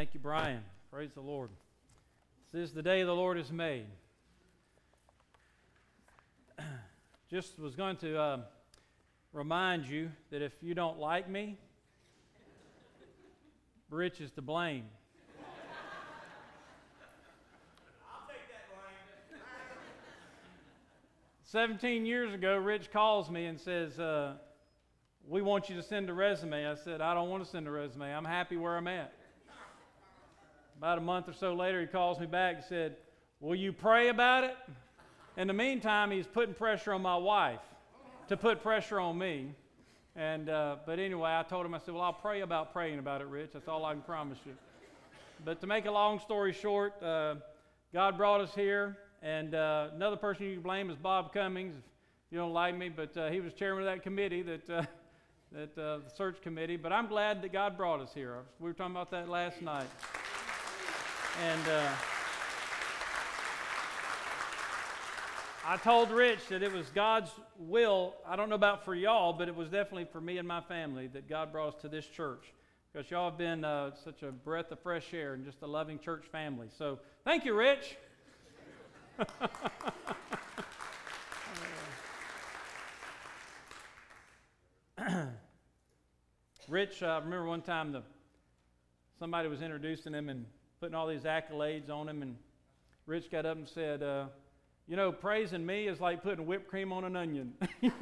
Thank you, Brian. Praise the Lord. This is the day the Lord has made. Just was going to uh, remind you that if you don't like me, Rich is to blame. 17 years ago, Rich calls me and says, uh, We want you to send a resume. I said, I don't want to send a resume. I'm happy where I'm at. About a month or so later, he calls me back and said, Will you pray about it? In the meantime, he's putting pressure on my wife to put pressure on me. And, uh, but anyway, I told him, I said, Well, I'll pray about praying about it, Rich. That's all I can promise you. But to make a long story short, uh, God brought us here. And uh, another person you can blame is Bob Cummings. If you don't like me, but uh, he was chairman of that committee, that, uh, that uh, the search committee. But I'm glad that God brought us here. We were talking about that last night. And uh, I told Rich that it was God's will. I don't know about for y'all, but it was definitely for me and my family that God brought us to this church because y'all have been uh, such a breath of fresh air and just a loving church family. So thank you, Rich. Rich, I uh, remember one time the, somebody was introducing him and putting all these accolades on him, and Rich got up and said, uh, You know, praising me is like putting whipped cream on an onion.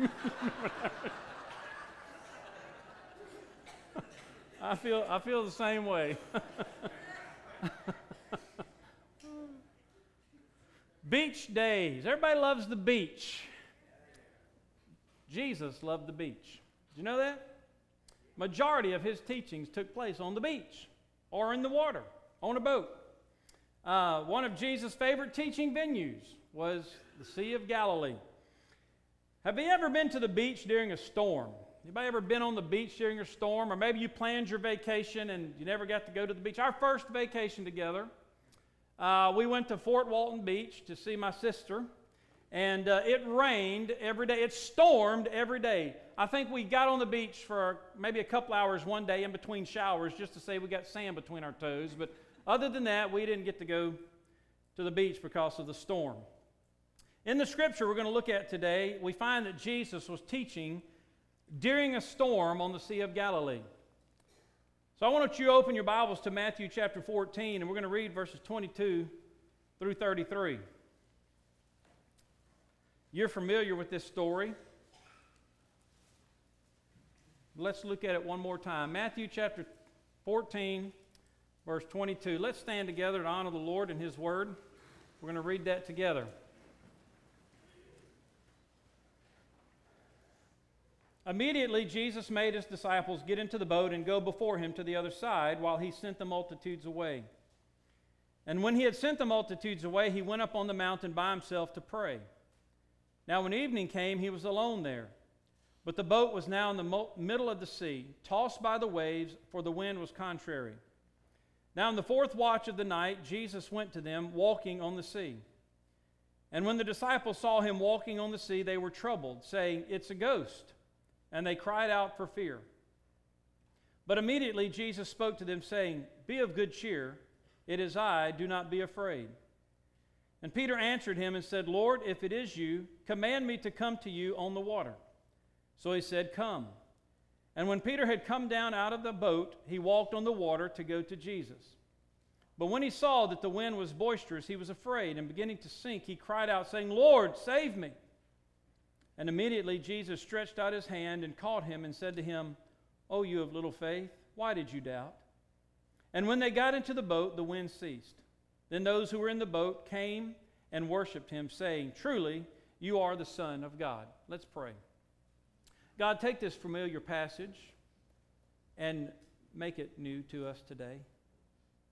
I feel, I feel the same way. Beach days. Everybody loves the beach. Jesus loved the beach. Did you know that? Majority of his teachings took place on the beach or in the water, on a boat. Uh, one of Jesus' favorite teaching venues was the Sea of Galilee. Have you ever been to the beach during a storm? Anybody ever been on the beach during a storm? Or maybe you planned your vacation and you never got to go to the beach. Our first vacation together uh, we went to Fort Walton Beach to see my sister, and uh, it rained every day. It stormed every day. I think we got on the beach for maybe a couple hours one day in between showers just to say we got sand between our toes. But other than that, we didn't get to go to the beach because of the storm. In the scripture we're going to look at today, we find that Jesus was teaching during a storm on the Sea of Galilee. So I want you to open your Bibles to Matthew chapter 14, and we're going to read verses 22 through 33. You're familiar with this story. Let's look at it one more time. Matthew chapter 14, verse 22. Let's stand together to honor the Lord and His word. We're going to read that together. Immediately, Jesus made his disciples get into the boat and go before him to the other side while he sent the multitudes away. And when he had sent the multitudes away, he went up on the mountain by himself to pray. Now, when evening came, he was alone there. But the boat was now in the middle of the sea, tossed by the waves, for the wind was contrary. Now, in the fourth watch of the night, Jesus went to them, walking on the sea. And when the disciples saw him walking on the sea, they were troubled, saying, It's a ghost and they cried out for fear. But immediately Jesus spoke to them, saying, Be of good cheer, it is I, do not be afraid. And Peter answered him and said, Lord, if it is you, command me to come to you on the water. So he said, Come. And when Peter had come down out of the boat, he walked on the water to go to Jesus. But when he saw that the wind was boisterous, he was afraid, and beginning to sink, he cried out, saying, Lord, save me. And immediately Jesus stretched out his hand and caught him and said to him, O you of little faith, why did you doubt? And when they got into the boat, the wind ceased. Then those who were in the boat came and worshiped him, saying, Truly, you are the Son of God. Let's pray. God, take this familiar passage and make it new to us today.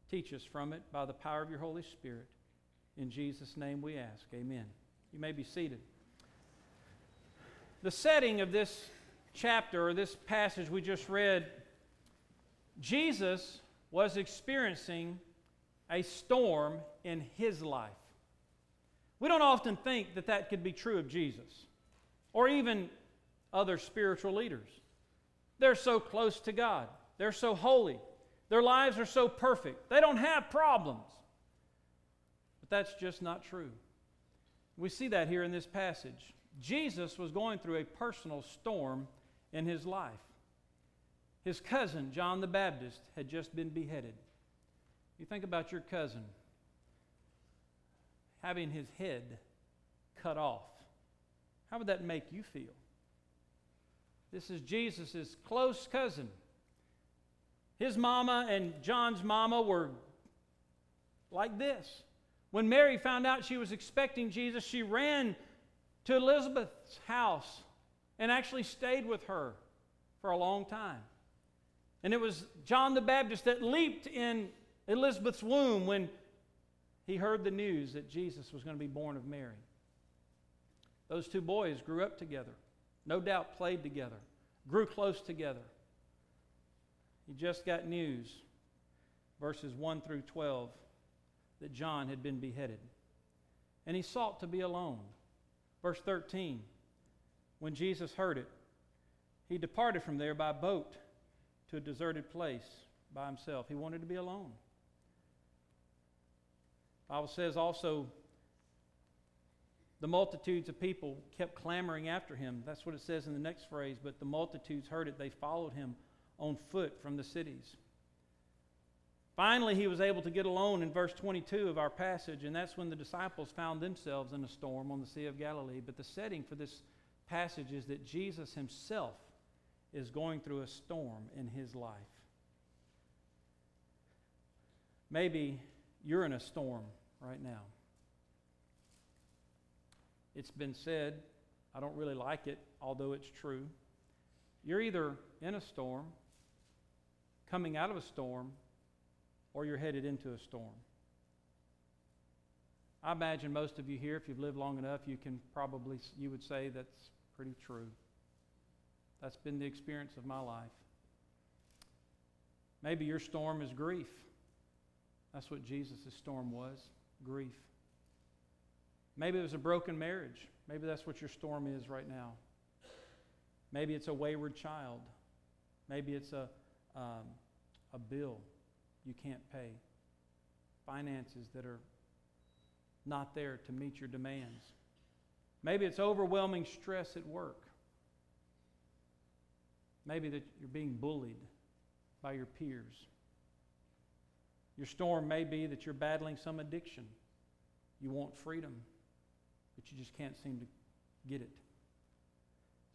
Teach us from it by the power of your Holy Spirit. In Jesus' name we ask. Amen. You may be seated. The setting of this chapter or this passage we just read, Jesus was experiencing a storm in his life. We don't often think that that could be true of Jesus or even other spiritual leaders. They're so close to God, they're so holy, Their lives are so perfect. They don't have problems. But that's just not true. We see that here in this passage. Jesus was going through a personal storm in his life. His cousin, John the Baptist, had just been beheaded. You think about your cousin having his head cut off. How would that make you feel? This is Jesus' close cousin. His mama and John's mama were like this. When Mary found out she was expecting Jesus, she ran to Elizabeth's house and actually stayed with her for a long time. And it was John the Baptist that leaped in Elizabeth's womb when he heard the news that Jesus was going to be born of Mary. Those two boys grew up together, no doubt played together, grew close together. He just got news, verses 1 through 12, that John had been beheaded. And he sought to be alone. Verse 13, when Jesus heard it, he departed from there by boat to a deserted place by himself. He wanted to be alone. Bible says also the multitudes of people kept clamoring after him. That's what it says in the next phrase. But the multitudes heard it. They followed him on foot from the cities. Finally, he was able to get alone in verse 22 of our passage, and that's when the disciples found themselves in a storm on the Sea of Galilee. But the setting for this passage is that Jesus himself is going through a storm in his life. Maybe you're in a storm right now. It's been said, I don't really like it, although it's true. You're either in a storm, coming out of a storm, or you're headed into a storm. I imagine most of you here, if you've lived long enough, you can probably, you would say that's pretty true. That's been the experience of my life. Maybe your storm is grief. That's what Jesus' storm was grief. Maybe it was a broken marriage. Maybe that's what your storm is right now. Maybe it's a wayward child. Maybe it's a, um, a bill you can't pay, finances that are not there to meet your demands. Maybe it's overwhelming stress at work. Maybe that you're being bullied by your peers. Your storm may be that you're battling some addiction. You want freedom, but you just can't seem to get it.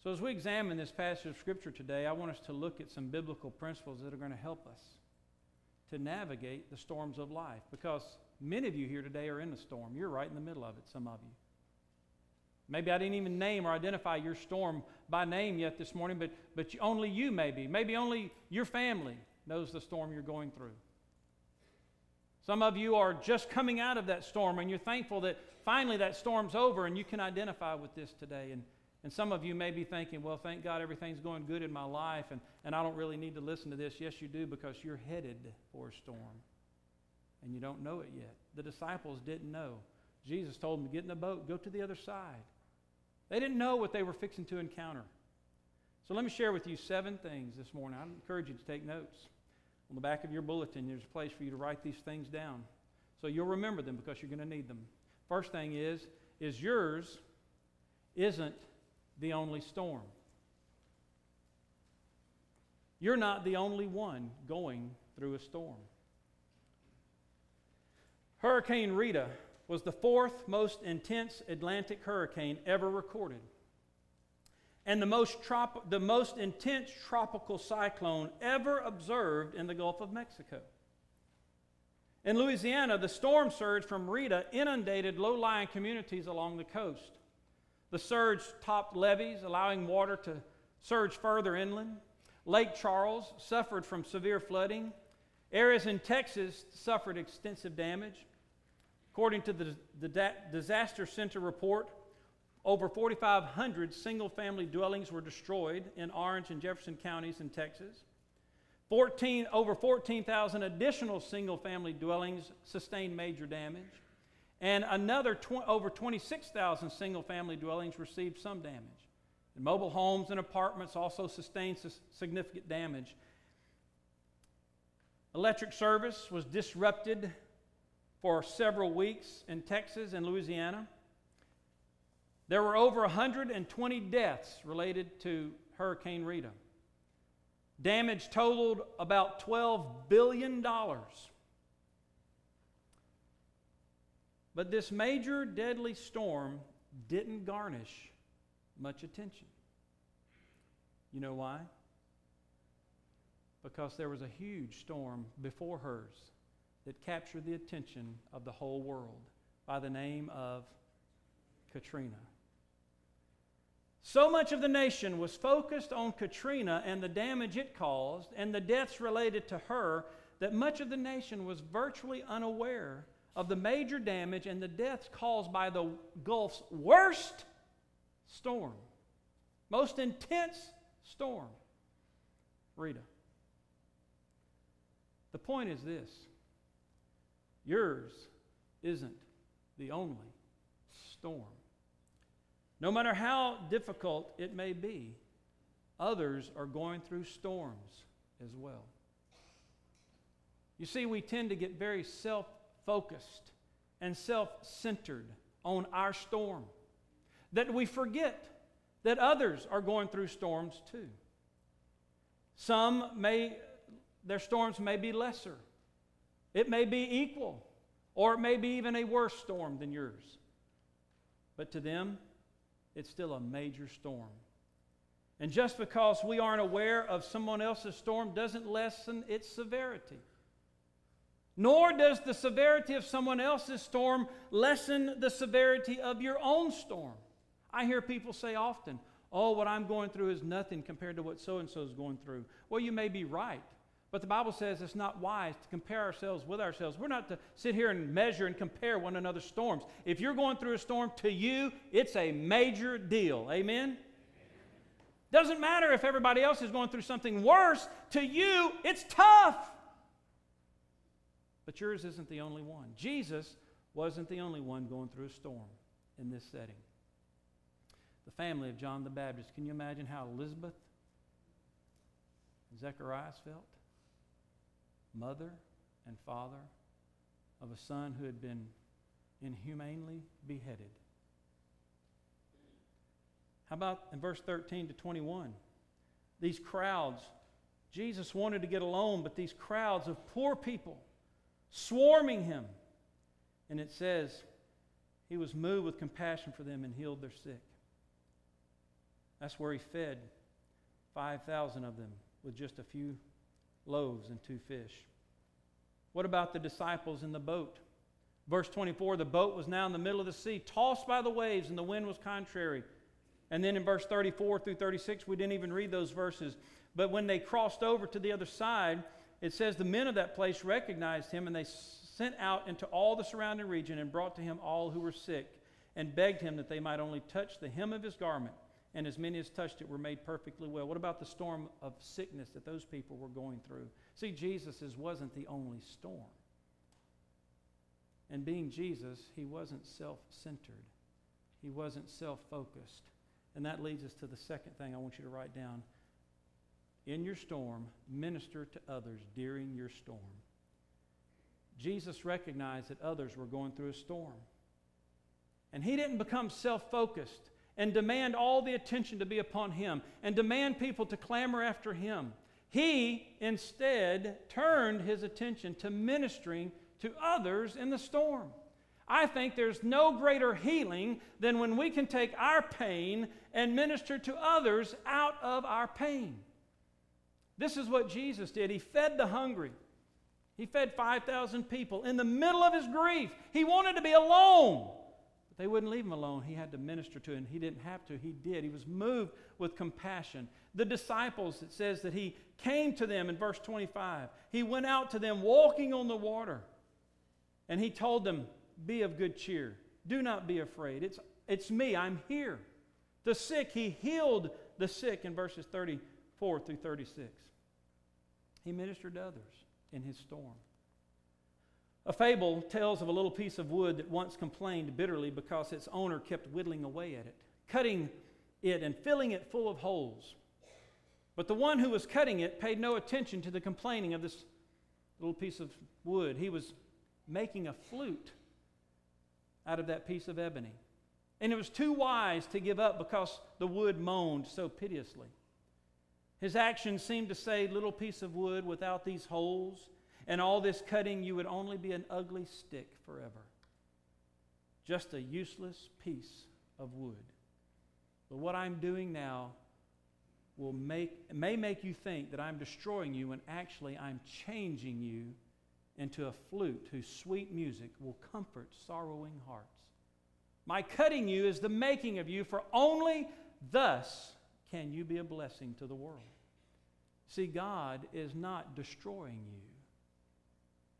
So, as we examine this passage of Scripture today, I want us to look at some biblical principles that are going to help us to navigate the storms of life because many of you here today are in a storm. You're right in the middle of it, some of you. Maybe I didn't even name or identify your storm by name yet this morning, but, but only you maybe. Maybe only your family knows the storm you're going through. Some of you are just coming out of that storm and you're thankful that finally that storm's over and you can identify with this today. And, and some of you may be thinking, well, thank God everything's going good in my life and, and I don't really need to listen to this. Yes, you do because you're headed for a storm and you don't know it yet. The disciples didn't know. Jesus told them to get in the boat, go to the other side. They didn't know what they were fixing to encounter. So let me share with you seven things this morning. I encourage you to take notes. On the back of your bulletin, there's a place for you to write these things down. So you'll remember them because you're going to need them. First thing is, is yours isn't the only storm. You're not the only one going through a storm. Hurricane Rita was the fourth most intense Atlantic hurricane ever recorded and the most, trop- the most intense tropical cyclone ever observed in the Gulf of Mexico. In Louisiana, the storm surge from Rita inundated low lying communities along the coast. The surge topped levees, allowing water to surge further inland. Lake Charles suffered from severe flooding. Areas in Texas suffered extensive damage. According to the, the Disaster Center report, over 4,500 single family dwellings were destroyed in Orange and Jefferson counties in Texas. 14, over 14,000 additional single family dwellings sustained major damage. And another tw- over 26,000 single family dwellings received some damage. And mobile homes and apartments also sustained significant damage. Electric service was disrupted for several weeks in Texas and Louisiana. There were over 120 deaths related to Hurricane Rita. Damage totaled about $12 billion. But this major deadly storm didn't garnish much attention. You know why? Because there was a huge storm before hers that captured the attention of the whole world by the name of Katrina. So much of the nation was focused on Katrina and the damage it caused and the deaths related to her that much of the nation was virtually unaware of the major damage and the deaths caused by the Gulf's worst storm, most intense storm, Rita. The point is this yours isn't the only storm. No matter how difficult it may be, others are going through storms as well. You see, we tend to get very self focused and self centered on our storm, that we forget that others are going through storms too. Some may, their storms may be lesser, it may be equal, or it may be even a worse storm than yours. But to them, it's still a major storm. And just because we aren't aware of someone else's storm doesn't lessen its severity. Nor does the severity of someone else's storm lessen the severity of your own storm. I hear people say often, Oh, what I'm going through is nothing compared to what so and so is going through. Well, you may be right. But the Bible says it's not wise to compare ourselves with ourselves. We're not to sit here and measure and compare one another's storms. If you're going through a storm, to you, it's a major deal. Amen? Doesn't matter if everybody else is going through something worse. To you, it's tough. But yours isn't the only one. Jesus wasn't the only one going through a storm in this setting. The family of John the Baptist, can you imagine how Elizabeth and Zacharias felt? Mother and father of a son who had been inhumanely beheaded. How about in verse 13 to 21? These crowds, Jesus wanted to get alone, but these crowds of poor people swarming him. And it says, he was moved with compassion for them and healed their sick. That's where he fed 5,000 of them with just a few loaves and two fish. What about the disciples in the boat? Verse 24 the boat was now in the middle of the sea, tossed by the waves, and the wind was contrary. And then in verse 34 through 36, we didn't even read those verses. But when they crossed over to the other side, it says the men of that place recognized him, and they sent out into all the surrounding region and brought to him all who were sick, and begged him that they might only touch the hem of his garment. And as many as touched it were made perfectly well. What about the storm of sickness that those people were going through? See, Jesus' wasn't the only storm. And being Jesus, he wasn't self centered, he wasn't self focused. And that leads us to the second thing I want you to write down in your storm, minister to others during your storm. Jesus recognized that others were going through a storm. And he didn't become self focused and demand all the attention to be upon him and demand people to clamor after him. He instead turned his attention to ministering to others in the storm. I think there's no greater healing than when we can take our pain and minister to others out of our pain. This is what Jesus did. He fed the hungry. He fed 5,000 people in the middle of his grief. He wanted to be alone. They wouldn't leave him alone. He had to minister to him. He didn't have to. He did. He was moved with compassion. The disciples, it says that he came to them in verse 25. He went out to them walking on the water. And he told them, Be of good cheer. Do not be afraid. It's, it's me. I'm here. The sick, he healed the sick in verses 34 through 36. He ministered to others in his storm. A fable tells of a little piece of wood that once complained bitterly because its owner kept whittling away at it, cutting it and filling it full of holes. But the one who was cutting it paid no attention to the complaining of this little piece of wood. He was making a flute out of that piece of ebony. And it was too wise to give up because the wood moaned so piteously. His actions seemed to say, Little piece of wood without these holes and all this cutting, you would only be an ugly stick forever. Just a useless piece of wood. But what I'm doing now will make, may make you think that I'm destroying you when actually I'm changing you into a flute whose sweet music will comfort sorrowing hearts. My cutting you is the making of you, for only thus can you be a blessing to the world. See, God is not destroying you,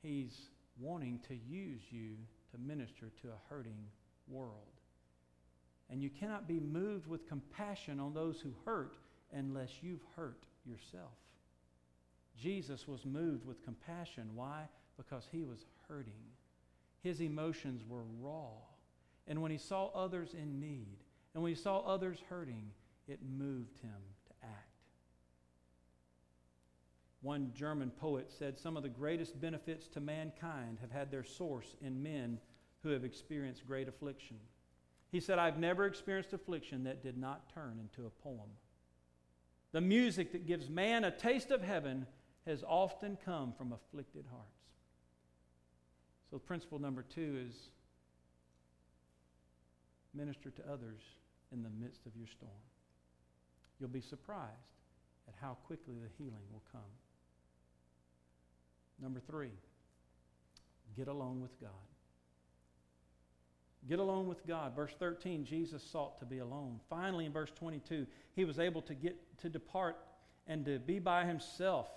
He's wanting to use you to minister to a hurting world. And you cannot be moved with compassion on those who hurt unless you've hurt yourself. Jesus was moved with compassion. Why? Because he was hurting. His emotions were raw. And when he saw others in need, and when he saw others hurting, it moved him to act. One German poet said some of the greatest benefits to mankind have had their source in men who have experienced great affliction. He said, I've never experienced affliction that did not turn into a poem. The music that gives man a taste of heaven has often come from afflicted hearts. So, principle number two is minister to others in the midst of your storm. You'll be surprised at how quickly the healing will come. Number three, get alone with God. Get alone with God. Verse 13, Jesus sought to be alone. Finally, in verse 22, he was able to get to depart and to be by himself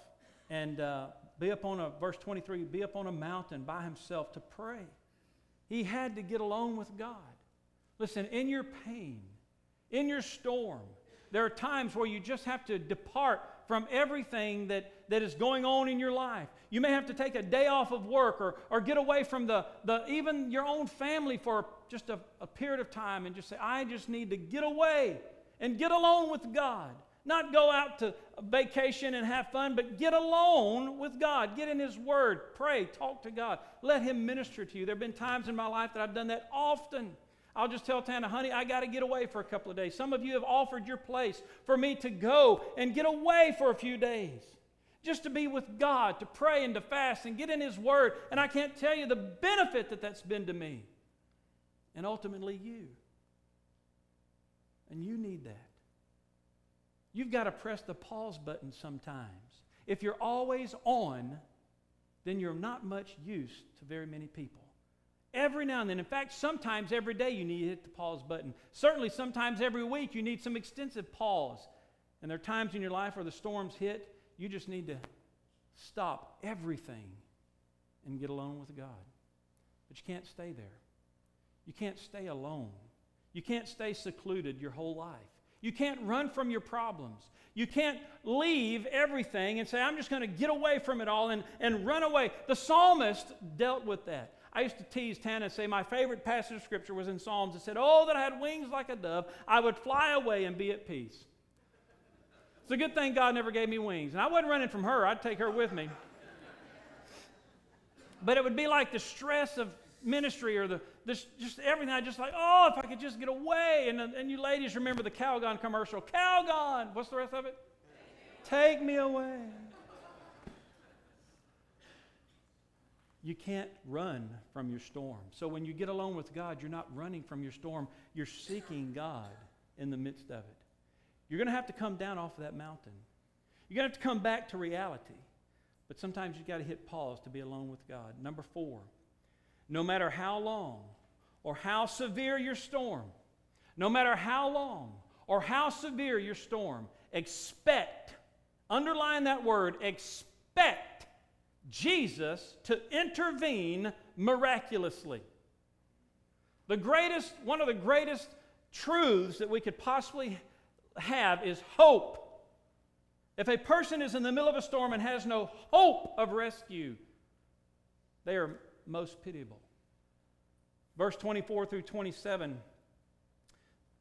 and uh, be up on a, verse 23, be up on a mountain by himself to pray. He had to get alone with God. Listen, in your pain, in your storm, there are times where you just have to depart from everything that, that is going on in your life. You may have to take a day off of work or, or get away from the, the, even your own family for just a, a period of time and just say, I just need to get away and get alone with God. Not go out to vacation and have fun, but get alone with God. Get in His Word. Pray. Talk to God. Let Him minister to you. There have been times in my life that I've done that often. I'll just tell Tana, honey, I got to get away for a couple of days. Some of you have offered your place for me to go and get away for a few days. Just to be with God, to pray and to fast and get in His Word. And I can't tell you the benefit that that's been to me. And ultimately, you. And you need that. You've got to press the pause button sometimes. If you're always on, then you're not much use to very many people. Every now and then, in fact, sometimes every day you need to hit the pause button. Certainly, sometimes every week you need some extensive pause. And there are times in your life where the storms hit, you just need to stop everything and get alone with God. But you can't stay there. You can't stay alone. You can't stay secluded your whole life. You can't run from your problems. You can't leave everything and say, I'm just going to get away from it all and, and run away. The psalmist dealt with that. I used to tease Tana and say my favorite passage of scripture was in Psalms. It said, Oh, that I had wings like a dove, I would fly away and be at peace. It's a good thing God never gave me wings. And I wasn't running from her, I'd take her with me. But it would be like the stress of ministry or the just everything. I just like, oh, if I could just get away. And, and you ladies remember the Calgon commercial. Calgon. What's the rest of it? Take me away. You can't run from your storm. So when you get alone with God, you're not running from your storm. You're seeking God in the midst of it. You're going to have to come down off of that mountain. You're going to have to come back to reality. But sometimes you've got to hit pause to be alone with God. Number four, no matter how long or how severe your storm, no matter how long or how severe your storm, expect, underline that word, expect Jesus to intervene miraculously. The greatest, one of the greatest truths that we could possibly have is hope. If a person is in the middle of a storm and has no hope of rescue, they are most pitiable. Verse 24 through 27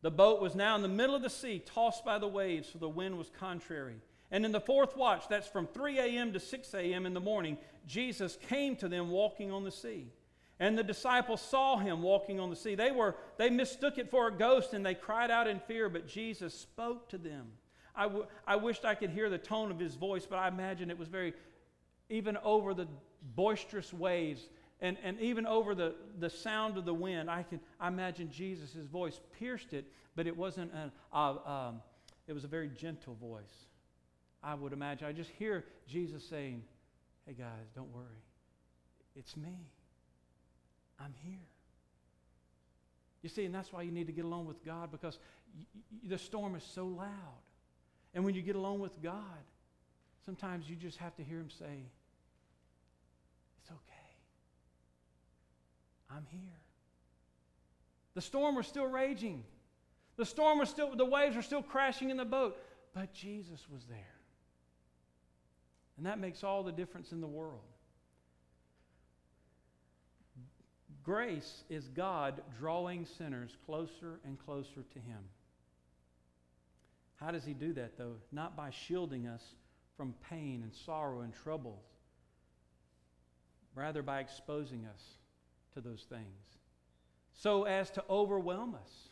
The boat was now in the middle of the sea, tossed by the waves, for the wind was contrary. And in the fourth watch, that's from 3 a.m. to 6 a.m. in the morning, Jesus came to them walking on the sea. And the disciples saw him walking on the sea. They, were, they mistook it for a ghost and they cried out in fear, but Jesus spoke to them. I, w- I wished I could hear the tone of his voice, but I imagine it was very, even over the boisterous waves and, and even over the, the sound of the wind, I can I imagine Jesus' voice pierced it, but it wasn't an, uh, um, it was a very gentle voice. I would imagine. I just hear Jesus saying, Hey guys, don't worry. It's me. I'm here. You see, and that's why you need to get along with God because y- y- the storm is so loud. And when you get along with God, sometimes you just have to hear Him say, It's okay. I'm here. The storm was still raging. The storm was still, the waves were still crashing in the boat, but Jesus was there. And that makes all the difference in the world. Grace is God drawing sinners closer and closer to Him. How does He do that, though? Not by shielding us from pain and sorrow and trouble, rather by exposing us to those things so as to overwhelm us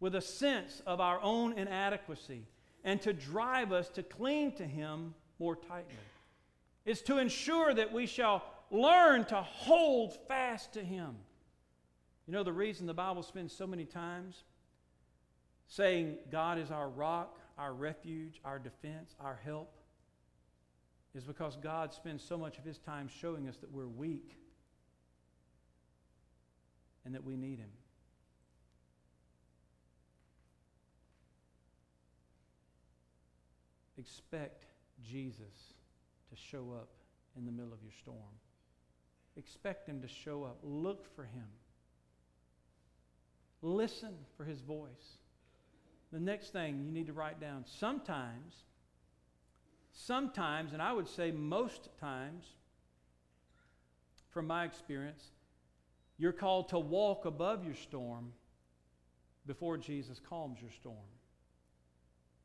with a sense of our own inadequacy and to drive us to cling to Him more tightly. It's to ensure that we shall learn to hold fast to Him. You know the reason the Bible spends so many times saying God is our rock, our refuge, our defense, our help, is because God spends so much of His time showing us that we're weak and that we need Him. Expect Jesus to show up in the middle of your storm. Expect Him to show up. Look for Him. Listen for His voice. The next thing you need to write down sometimes, sometimes, and I would say most times, from my experience, you're called to walk above your storm before Jesus calms your storm.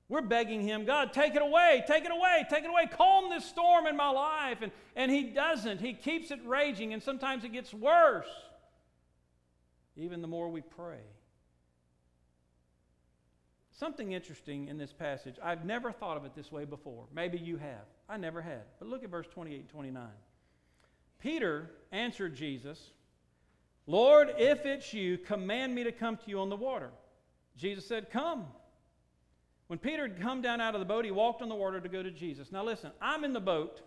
We're begging him, God, take it away, take it away, take it away, calm this storm in my life. And, and he doesn't. He keeps it raging, and sometimes it gets worse, even the more we pray. Something interesting in this passage. I've never thought of it this way before. Maybe you have. I never had. But look at verse 28 and 29. Peter answered Jesus, Lord, if it's you, command me to come to you on the water. Jesus said, Come. When Peter had come down out of the boat, he walked on the water to go to Jesus. Now listen, I'm in the boat.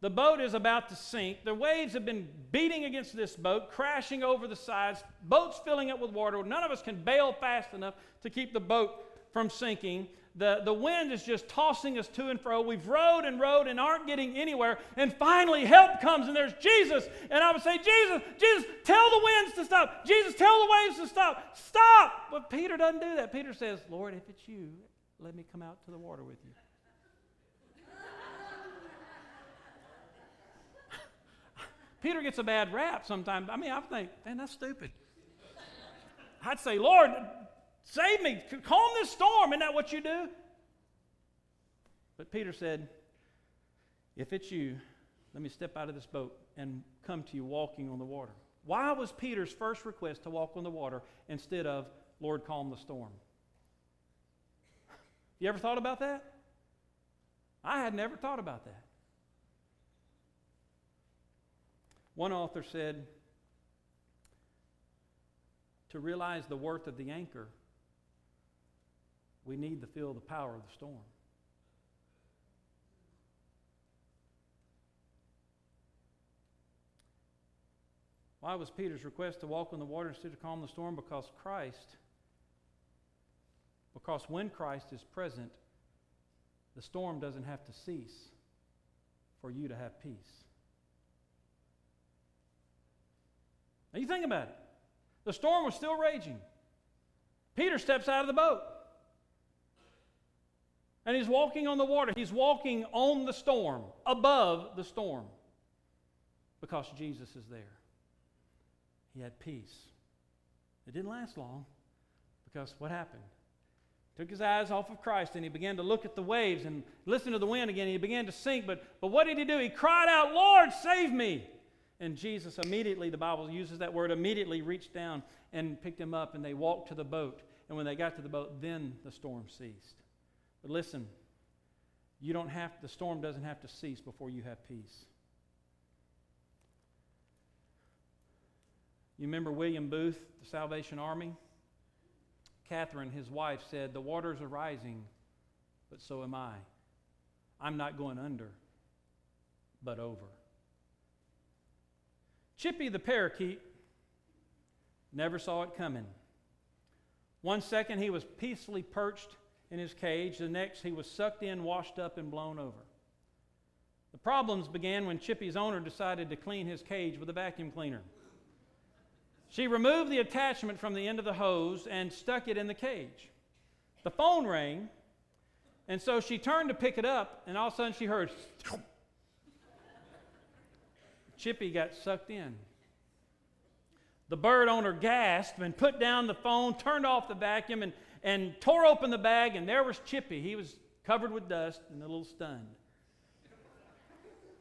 The boat is about to sink. The waves have been beating against this boat, crashing over the sides. Boat's filling up with water. None of us can bail fast enough to keep the boat from sinking. The, the wind is just tossing us to and fro. We've rowed and rowed and aren't getting anywhere. And finally, help comes, and there's Jesus. And I would say, Jesus, Jesus, tell the winds to stop. Jesus, tell the waves to stop. Stop. But Peter doesn't do that. Peter says, Lord, if it's you, let me come out to the water with you. Peter gets a bad rap sometimes. I mean, I think, man, that's stupid. I'd say, Lord, save me, calm this storm. Isn't that what you do? But Peter said, If it's you, let me step out of this boat and come to you walking on the water. Why was Peter's first request to walk on the water instead of, Lord, calm the storm? You ever thought about that? I had never thought about that. One author said, to realize the worth of the anchor, we need to feel the power of the storm. Why was Peter's request to walk on the water instead of calm the storm? Because Christ, because when Christ is present, the storm doesn't have to cease for you to have peace. Now you think about it. The storm was still raging. Peter steps out of the boat. And he's walking on the water. He's walking on the storm, above the storm, because Jesus is there. He had peace. It didn't last long because what happened? He took his eyes off of Christ and he began to look at the waves and listen to the wind again. He began to sink, but, but what did he do? He cried out, Lord, save me. And Jesus immediately, the Bible uses that word, immediately reached down and picked him up, and they walked to the boat. And when they got to the boat, then the storm ceased. But listen, you don't have the storm doesn't have to cease before you have peace. You remember William Booth, the Salvation Army? Catherine, his wife, said, The waters are rising, but so am I. I'm not going under, but over. Chippy the parakeet never saw it coming. One second he was peacefully perched in his cage, the next he was sucked in, washed up, and blown over. The problems began when Chippy's owner decided to clean his cage with a vacuum cleaner. She removed the attachment from the end of the hose and stuck it in the cage. The phone rang, and so she turned to pick it up, and all of a sudden she heard, Chippy got sucked in. The bird owner gasped and put down the phone, turned off the vacuum, and, and tore open the bag, and there was Chippy. He was covered with dust and a little stunned.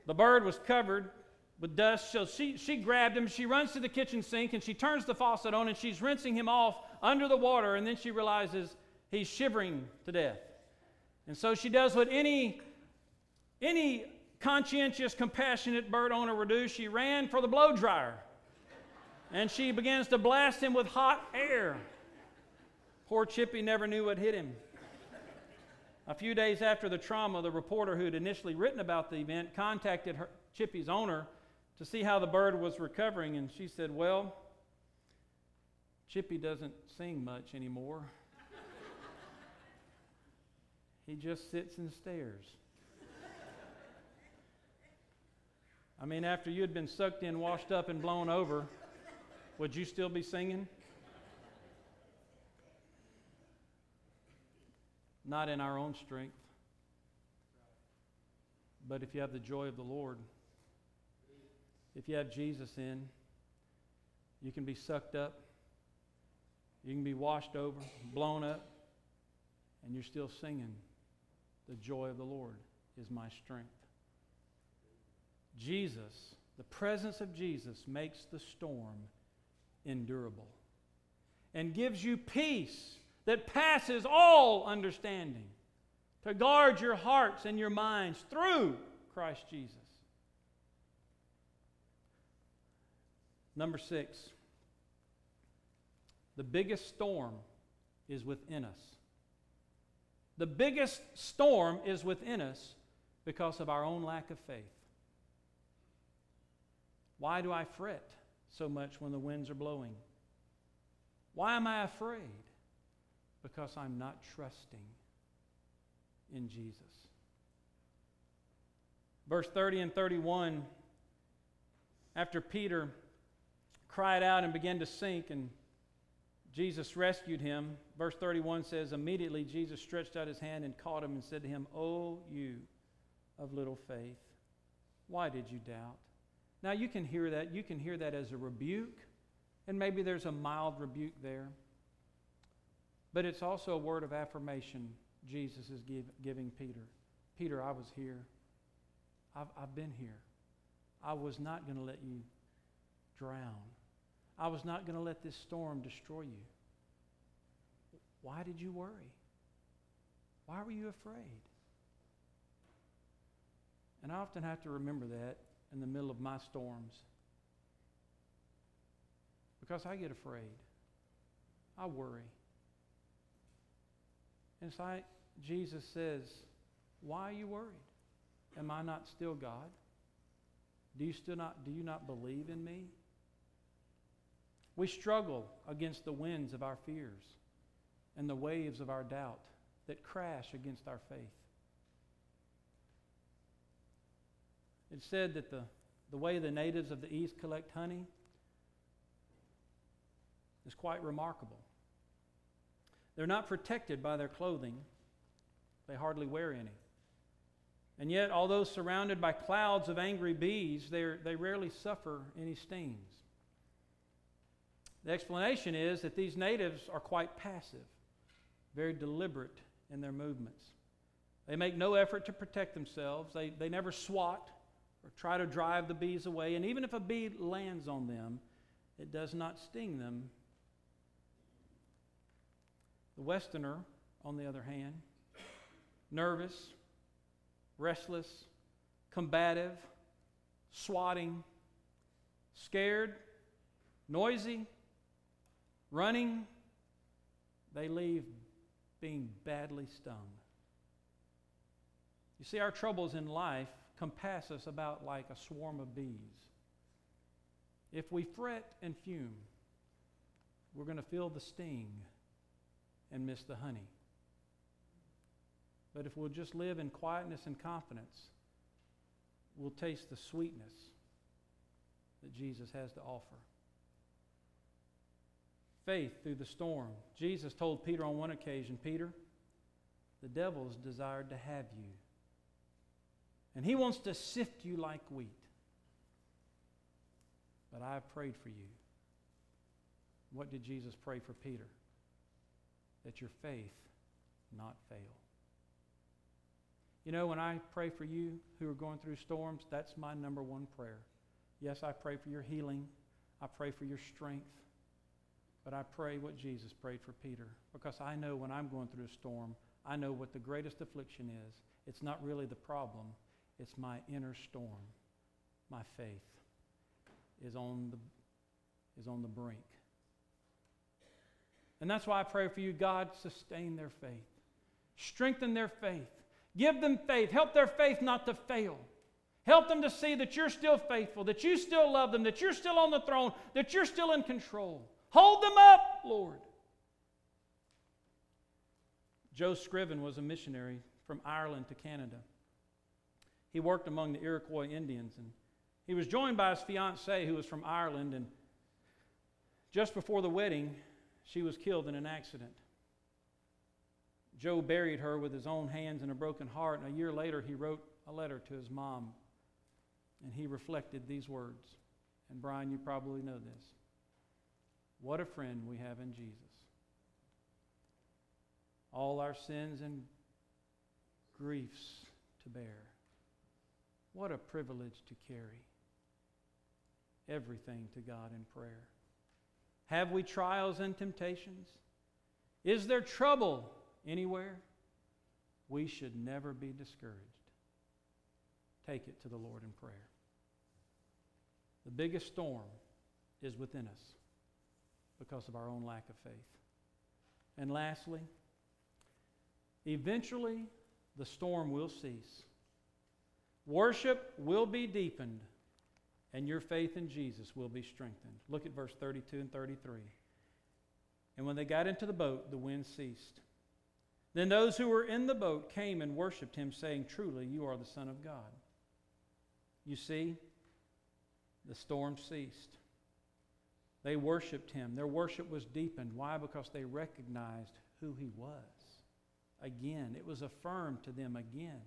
The bird was covered with dust. So she, she grabbed him, she runs to the kitchen sink, and she turns the faucet on, and she's rinsing him off under the water, and then she realizes he's shivering to death. And so she does what any, any conscientious, compassionate bird owner would do. She ran for the blow dryer, and she begins to blast him with hot air. Poor Chippy never knew what hit him. A few days after the trauma, the reporter who had initially written about the event contacted her, Chippy's owner to see how the bird was recovering, and she said, Well, Chippy doesn't sing much anymore. he just sits and stares. I mean, after you had been sucked in, washed up, and blown over, would you still be singing? Not in our own strength, but if you have the joy of the Lord if you have Jesus in, you can be sucked up, you can be washed over, blown up, and you're still singing, The joy of the Lord is my strength. Jesus, the presence of Jesus, makes the storm endurable and gives you peace that passes all understanding to guard your hearts and your minds through Christ Jesus. Number six, the biggest storm is within us. The biggest storm is within us because of our own lack of faith. Why do I fret so much when the winds are blowing? Why am I afraid? Because I'm not trusting in Jesus. Verse 30 and 31, after Peter cried out and began to sink, and Jesus rescued him. Verse 31 says, Immediately Jesus stretched out his hand and caught him and said to him, O you of little faith, why did you doubt? Now you can hear that. You can hear that as a rebuke, and maybe there's a mild rebuke there. But it's also a word of affirmation Jesus is give, giving Peter. Peter, I was here. I've, I've been here. I was not going to let you drown. I was not going to let this storm destroy you. Why did you worry? Why were you afraid? And I often have to remember that in the middle of my storms. Because I get afraid. I worry. And like Jesus says, Why are you worried? Am I not still God? Do you still not do you not believe in me? We struggle against the winds of our fears and the waves of our doubt that crash against our faith. It's said that the, the way the natives of the East collect honey is quite remarkable. They're not protected by their clothing, they hardly wear any. And yet, although surrounded by clouds of angry bees, they rarely suffer any stings. The explanation is that these natives are quite passive. very deliberate in their movements. They make no effort to protect themselves. They, they never swat or try to drive the bees away. And even if a bee lands on them, it does not sting them. The Westerner, on the other hand, nervous, restless, combative, swatting, scared, noisy, running, they leave being badly stung. You see, our troubles in life compass us about like a swarm of bees. If we fret and fume, we're going to feel the sting and miss the honey. But if we'll just live in quietness and confidence, we'll taste the sweetness that Jesus has to offer. Faith through the storm. Jesus told Peter on one occasion, Peter, the devil's desired to have you. And he wants to sift you like wheat. But I have prayed for you. What did Jesus pray for Peter? That your faith not fail. You know, when I pray for you who are going through storms, that's my number one prayer. Yes, I pray for your healing. I pray for your strength. But I pray what Jesus prayed for Peter because I know when I'm going through a storm, I know what the greatest affliction is. It's not really the problem, it's my inner storm. My faith is on the, is on the brink. And that's why I pray for you God, sustain their faith, strengthen their faith, give them faith, help their faith not to fail. Help them to see that you're still faithful, that you still love them, that you're still on the throne, that you're still in control. Hold them up, Lord. Joe Scriven was a missionary from Ireland to Canada. He worked among the Iroquois Indians, and he was joined by his fiancee, who was from Ireland. And just before the wedding, she was killed in an accident. Joe buried her with his own hands and a broken heart, and a year later, he wrote a letter to his mom, and he reflected these words. And Brian, you probably know this. What a friend we have in Jesus. All our sins and griefs to bear. What a privilege to carry everything to God in prayer. Have we trials and temptations? Is there trouble anywhere? We should never be discouraged. Take it to the Lord in prayer. The biggest storm is within us because of our own lack of faith. And lastly, eventually the storm will cease. Worship will be deepened, and your faith in Jesus will be strengthened. Look at verse 32 and 33. And when they got into the boat, the wind ceased. Then those who were in the boat came and worshiped him, saying, Truly, you are the Son of God. You see, the storm ceased. They worshiped him. Their worship was deepened. Why? Because they recognized who he was. Again, it was affirmed to them again.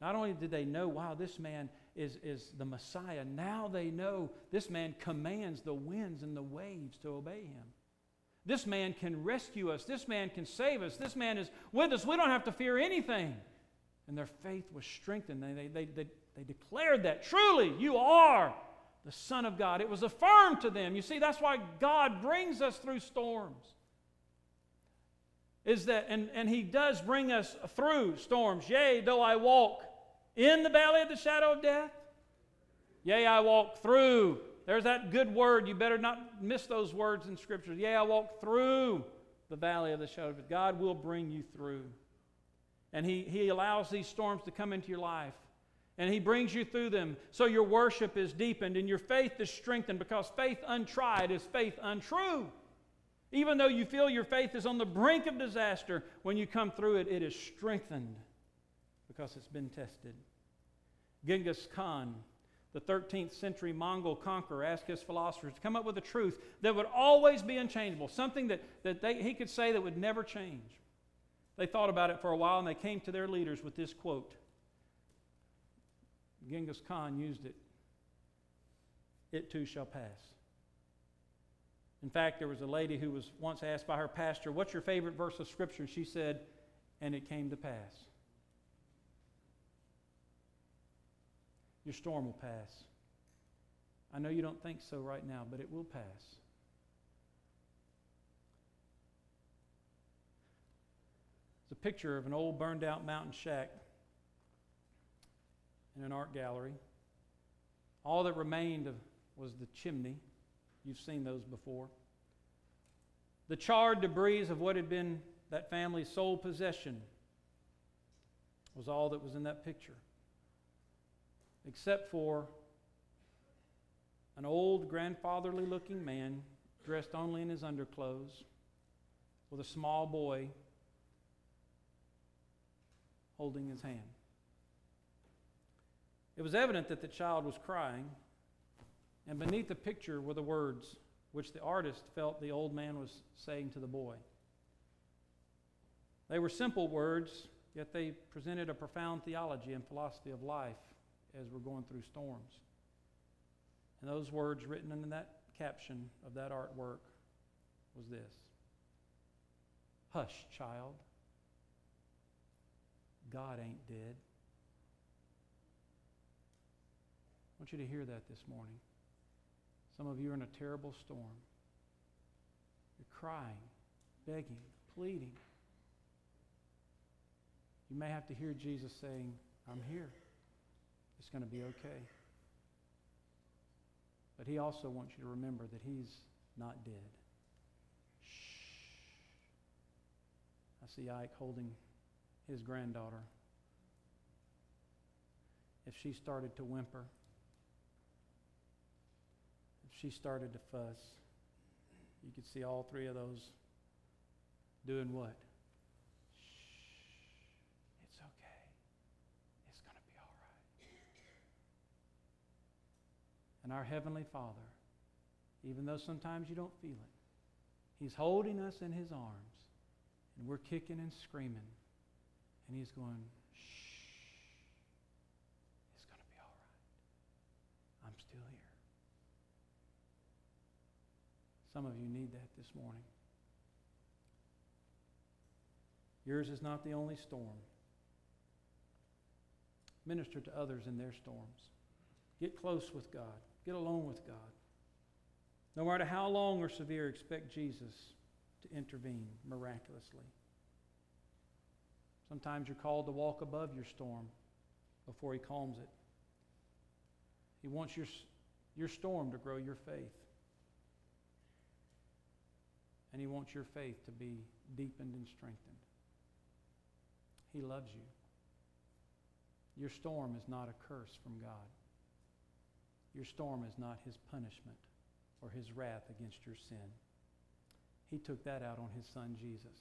Not only did they know, wow, this man is, is the Messiah, now they know this man commands the winds and the waves to obey him. This man can rescue us. This man can save us. This man is with us. We don't have to fear anything. And their faith was strengthened. They, they, they, they, declared that truly, you are the Son of God. It was affirmed to them. You see, that's why God brings us through storms. Is that, and, and He does bring us through storms. Yea, though I walk in the valley of the shadow of death, yea, I walk through. There's that good word. You better not miss those words in Scripture. Yea, I walk through the valley of the shadow of death. God will bring you through. And he, he allows these storms to come into your life and He brings you through them. So your worship is deepened and your faith is strengthened because faith untried is faith untrue. Even though you feel your faith is on the brink of disaster, when you come through it, it is strengthened because it's been tested. Genghis Khan, the 13th century Mongol conqueror, asked his philosophers to come up with a truth that would always be unchangeable, something that, that they, he could say that would never change. They thought about it for a while and they came to their leaders with this quote Genghis Khan used it. It too shall pass. In fact, there was a lady who was once asked by her pastor, What's your favorite verse of Scripture? She said, And it came to pass. Your storm will pass. I know you don't think so right now, but it will pass. It's a picture of an old burned out mountain shack in an art gallery. All that remained of, was the chimney. You've seen those before. The charred debris of what had been that family's sole possession was all that was in that picture, except for an old grandfatherly looking man dressed only in his underclothes with a small boy holding his hand. It was evident that the child was crying, and beneath the picture were the words which the artist felt the old man was saying to the boy. They were simple words, yet they presented a profound theology and philosophy of life as we're going through storms. And those words written in that caption of that artwork was this Hush, child. God ain't dead. I want you to hear that this morning. Some of you are in a terrible storm. You're crying, begging, pleading. You may have to hear Jesus saying, I'm here. It's going to be okay. But he also wants you to remember that he's not dead. Shh. I see Ike holding his granddaughter. If she started to whimper, if she started to fuss, you could see all three of those doing what? Shh. It's okay. It's going to be all right. And our Heavenly Father, even though sometimes you don't feel it, He's holding us in His arms, and we're kicking and screaming, and He's going, shh, it's going to be all right. I'm still here. Some of you need that this morning. Yours is not the only storm. Minister to others in their storms. Get close with God. Get alone with God. No matter how long or severe, expect Jesus to intervene miraculously. Sometimes you're called to walk above your storm before He calms it. He wants your, your storm to grow your faith. And He wants your faith to be deepened and strengthened. He loves you. Your storm is not a curse from God. Your storm is not His punishment or His wrath against your sin. He took that out on His Son, Jesus.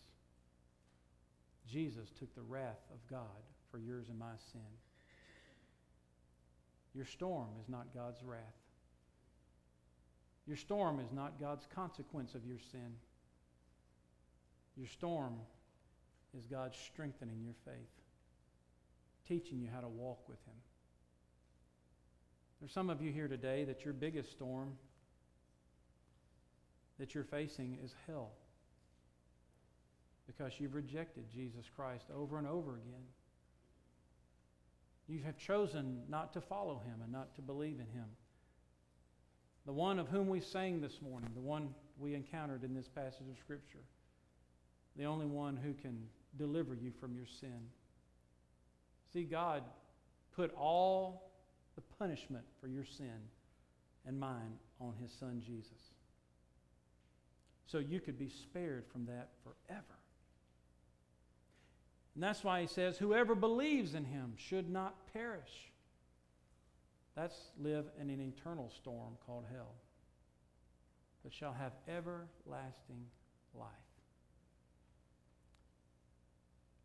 Jesus took the wrath of God for yours and my sin. Your storm is not God's wrath. Your storm is not God's consequence of your sin. Your storm is God strengthening your faith, teaching you how to walk with Him. There's some of you here today that your biggest storm that you're facing is hell because you've rejected Jesus Christ over and over again. You have chosen not to follow him and not to believe in him. The one of whom we sang this morning, the one we encountered in this passage of Scripture, the only one who can deliver you from your sin. See, God put all the punishment for your sin and mine on his son Jesus. So you could be spared from that forever. And that's why he says, Whoever believes in him should not perish. That's live in an eternal storm called hell, but shall have everlasting life.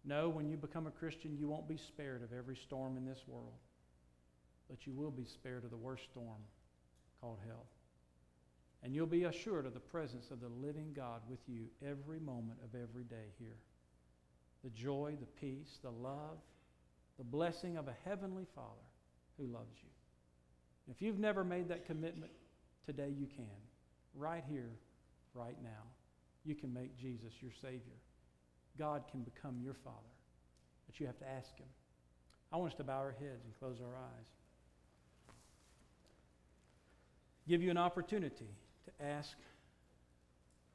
No, when you become a Christian, you won't be spared of every storm in this world, but you will be spared of the worst storm called hell. And you'll be assured of the presence of the living God with you every moment of every day here the joy, the peace, the love, the blessing of a heavenly Father who loves you. If you've never made that commitment, today you can. Right here, right now. You can make Jesus your Savior. God can become your Father, but you have to ask Him. I want us to bow our heads and close our eyes. Give you an opportunity to ask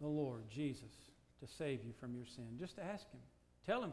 the Lord Jesus to save you from your sin. Just ask Him. Tell Him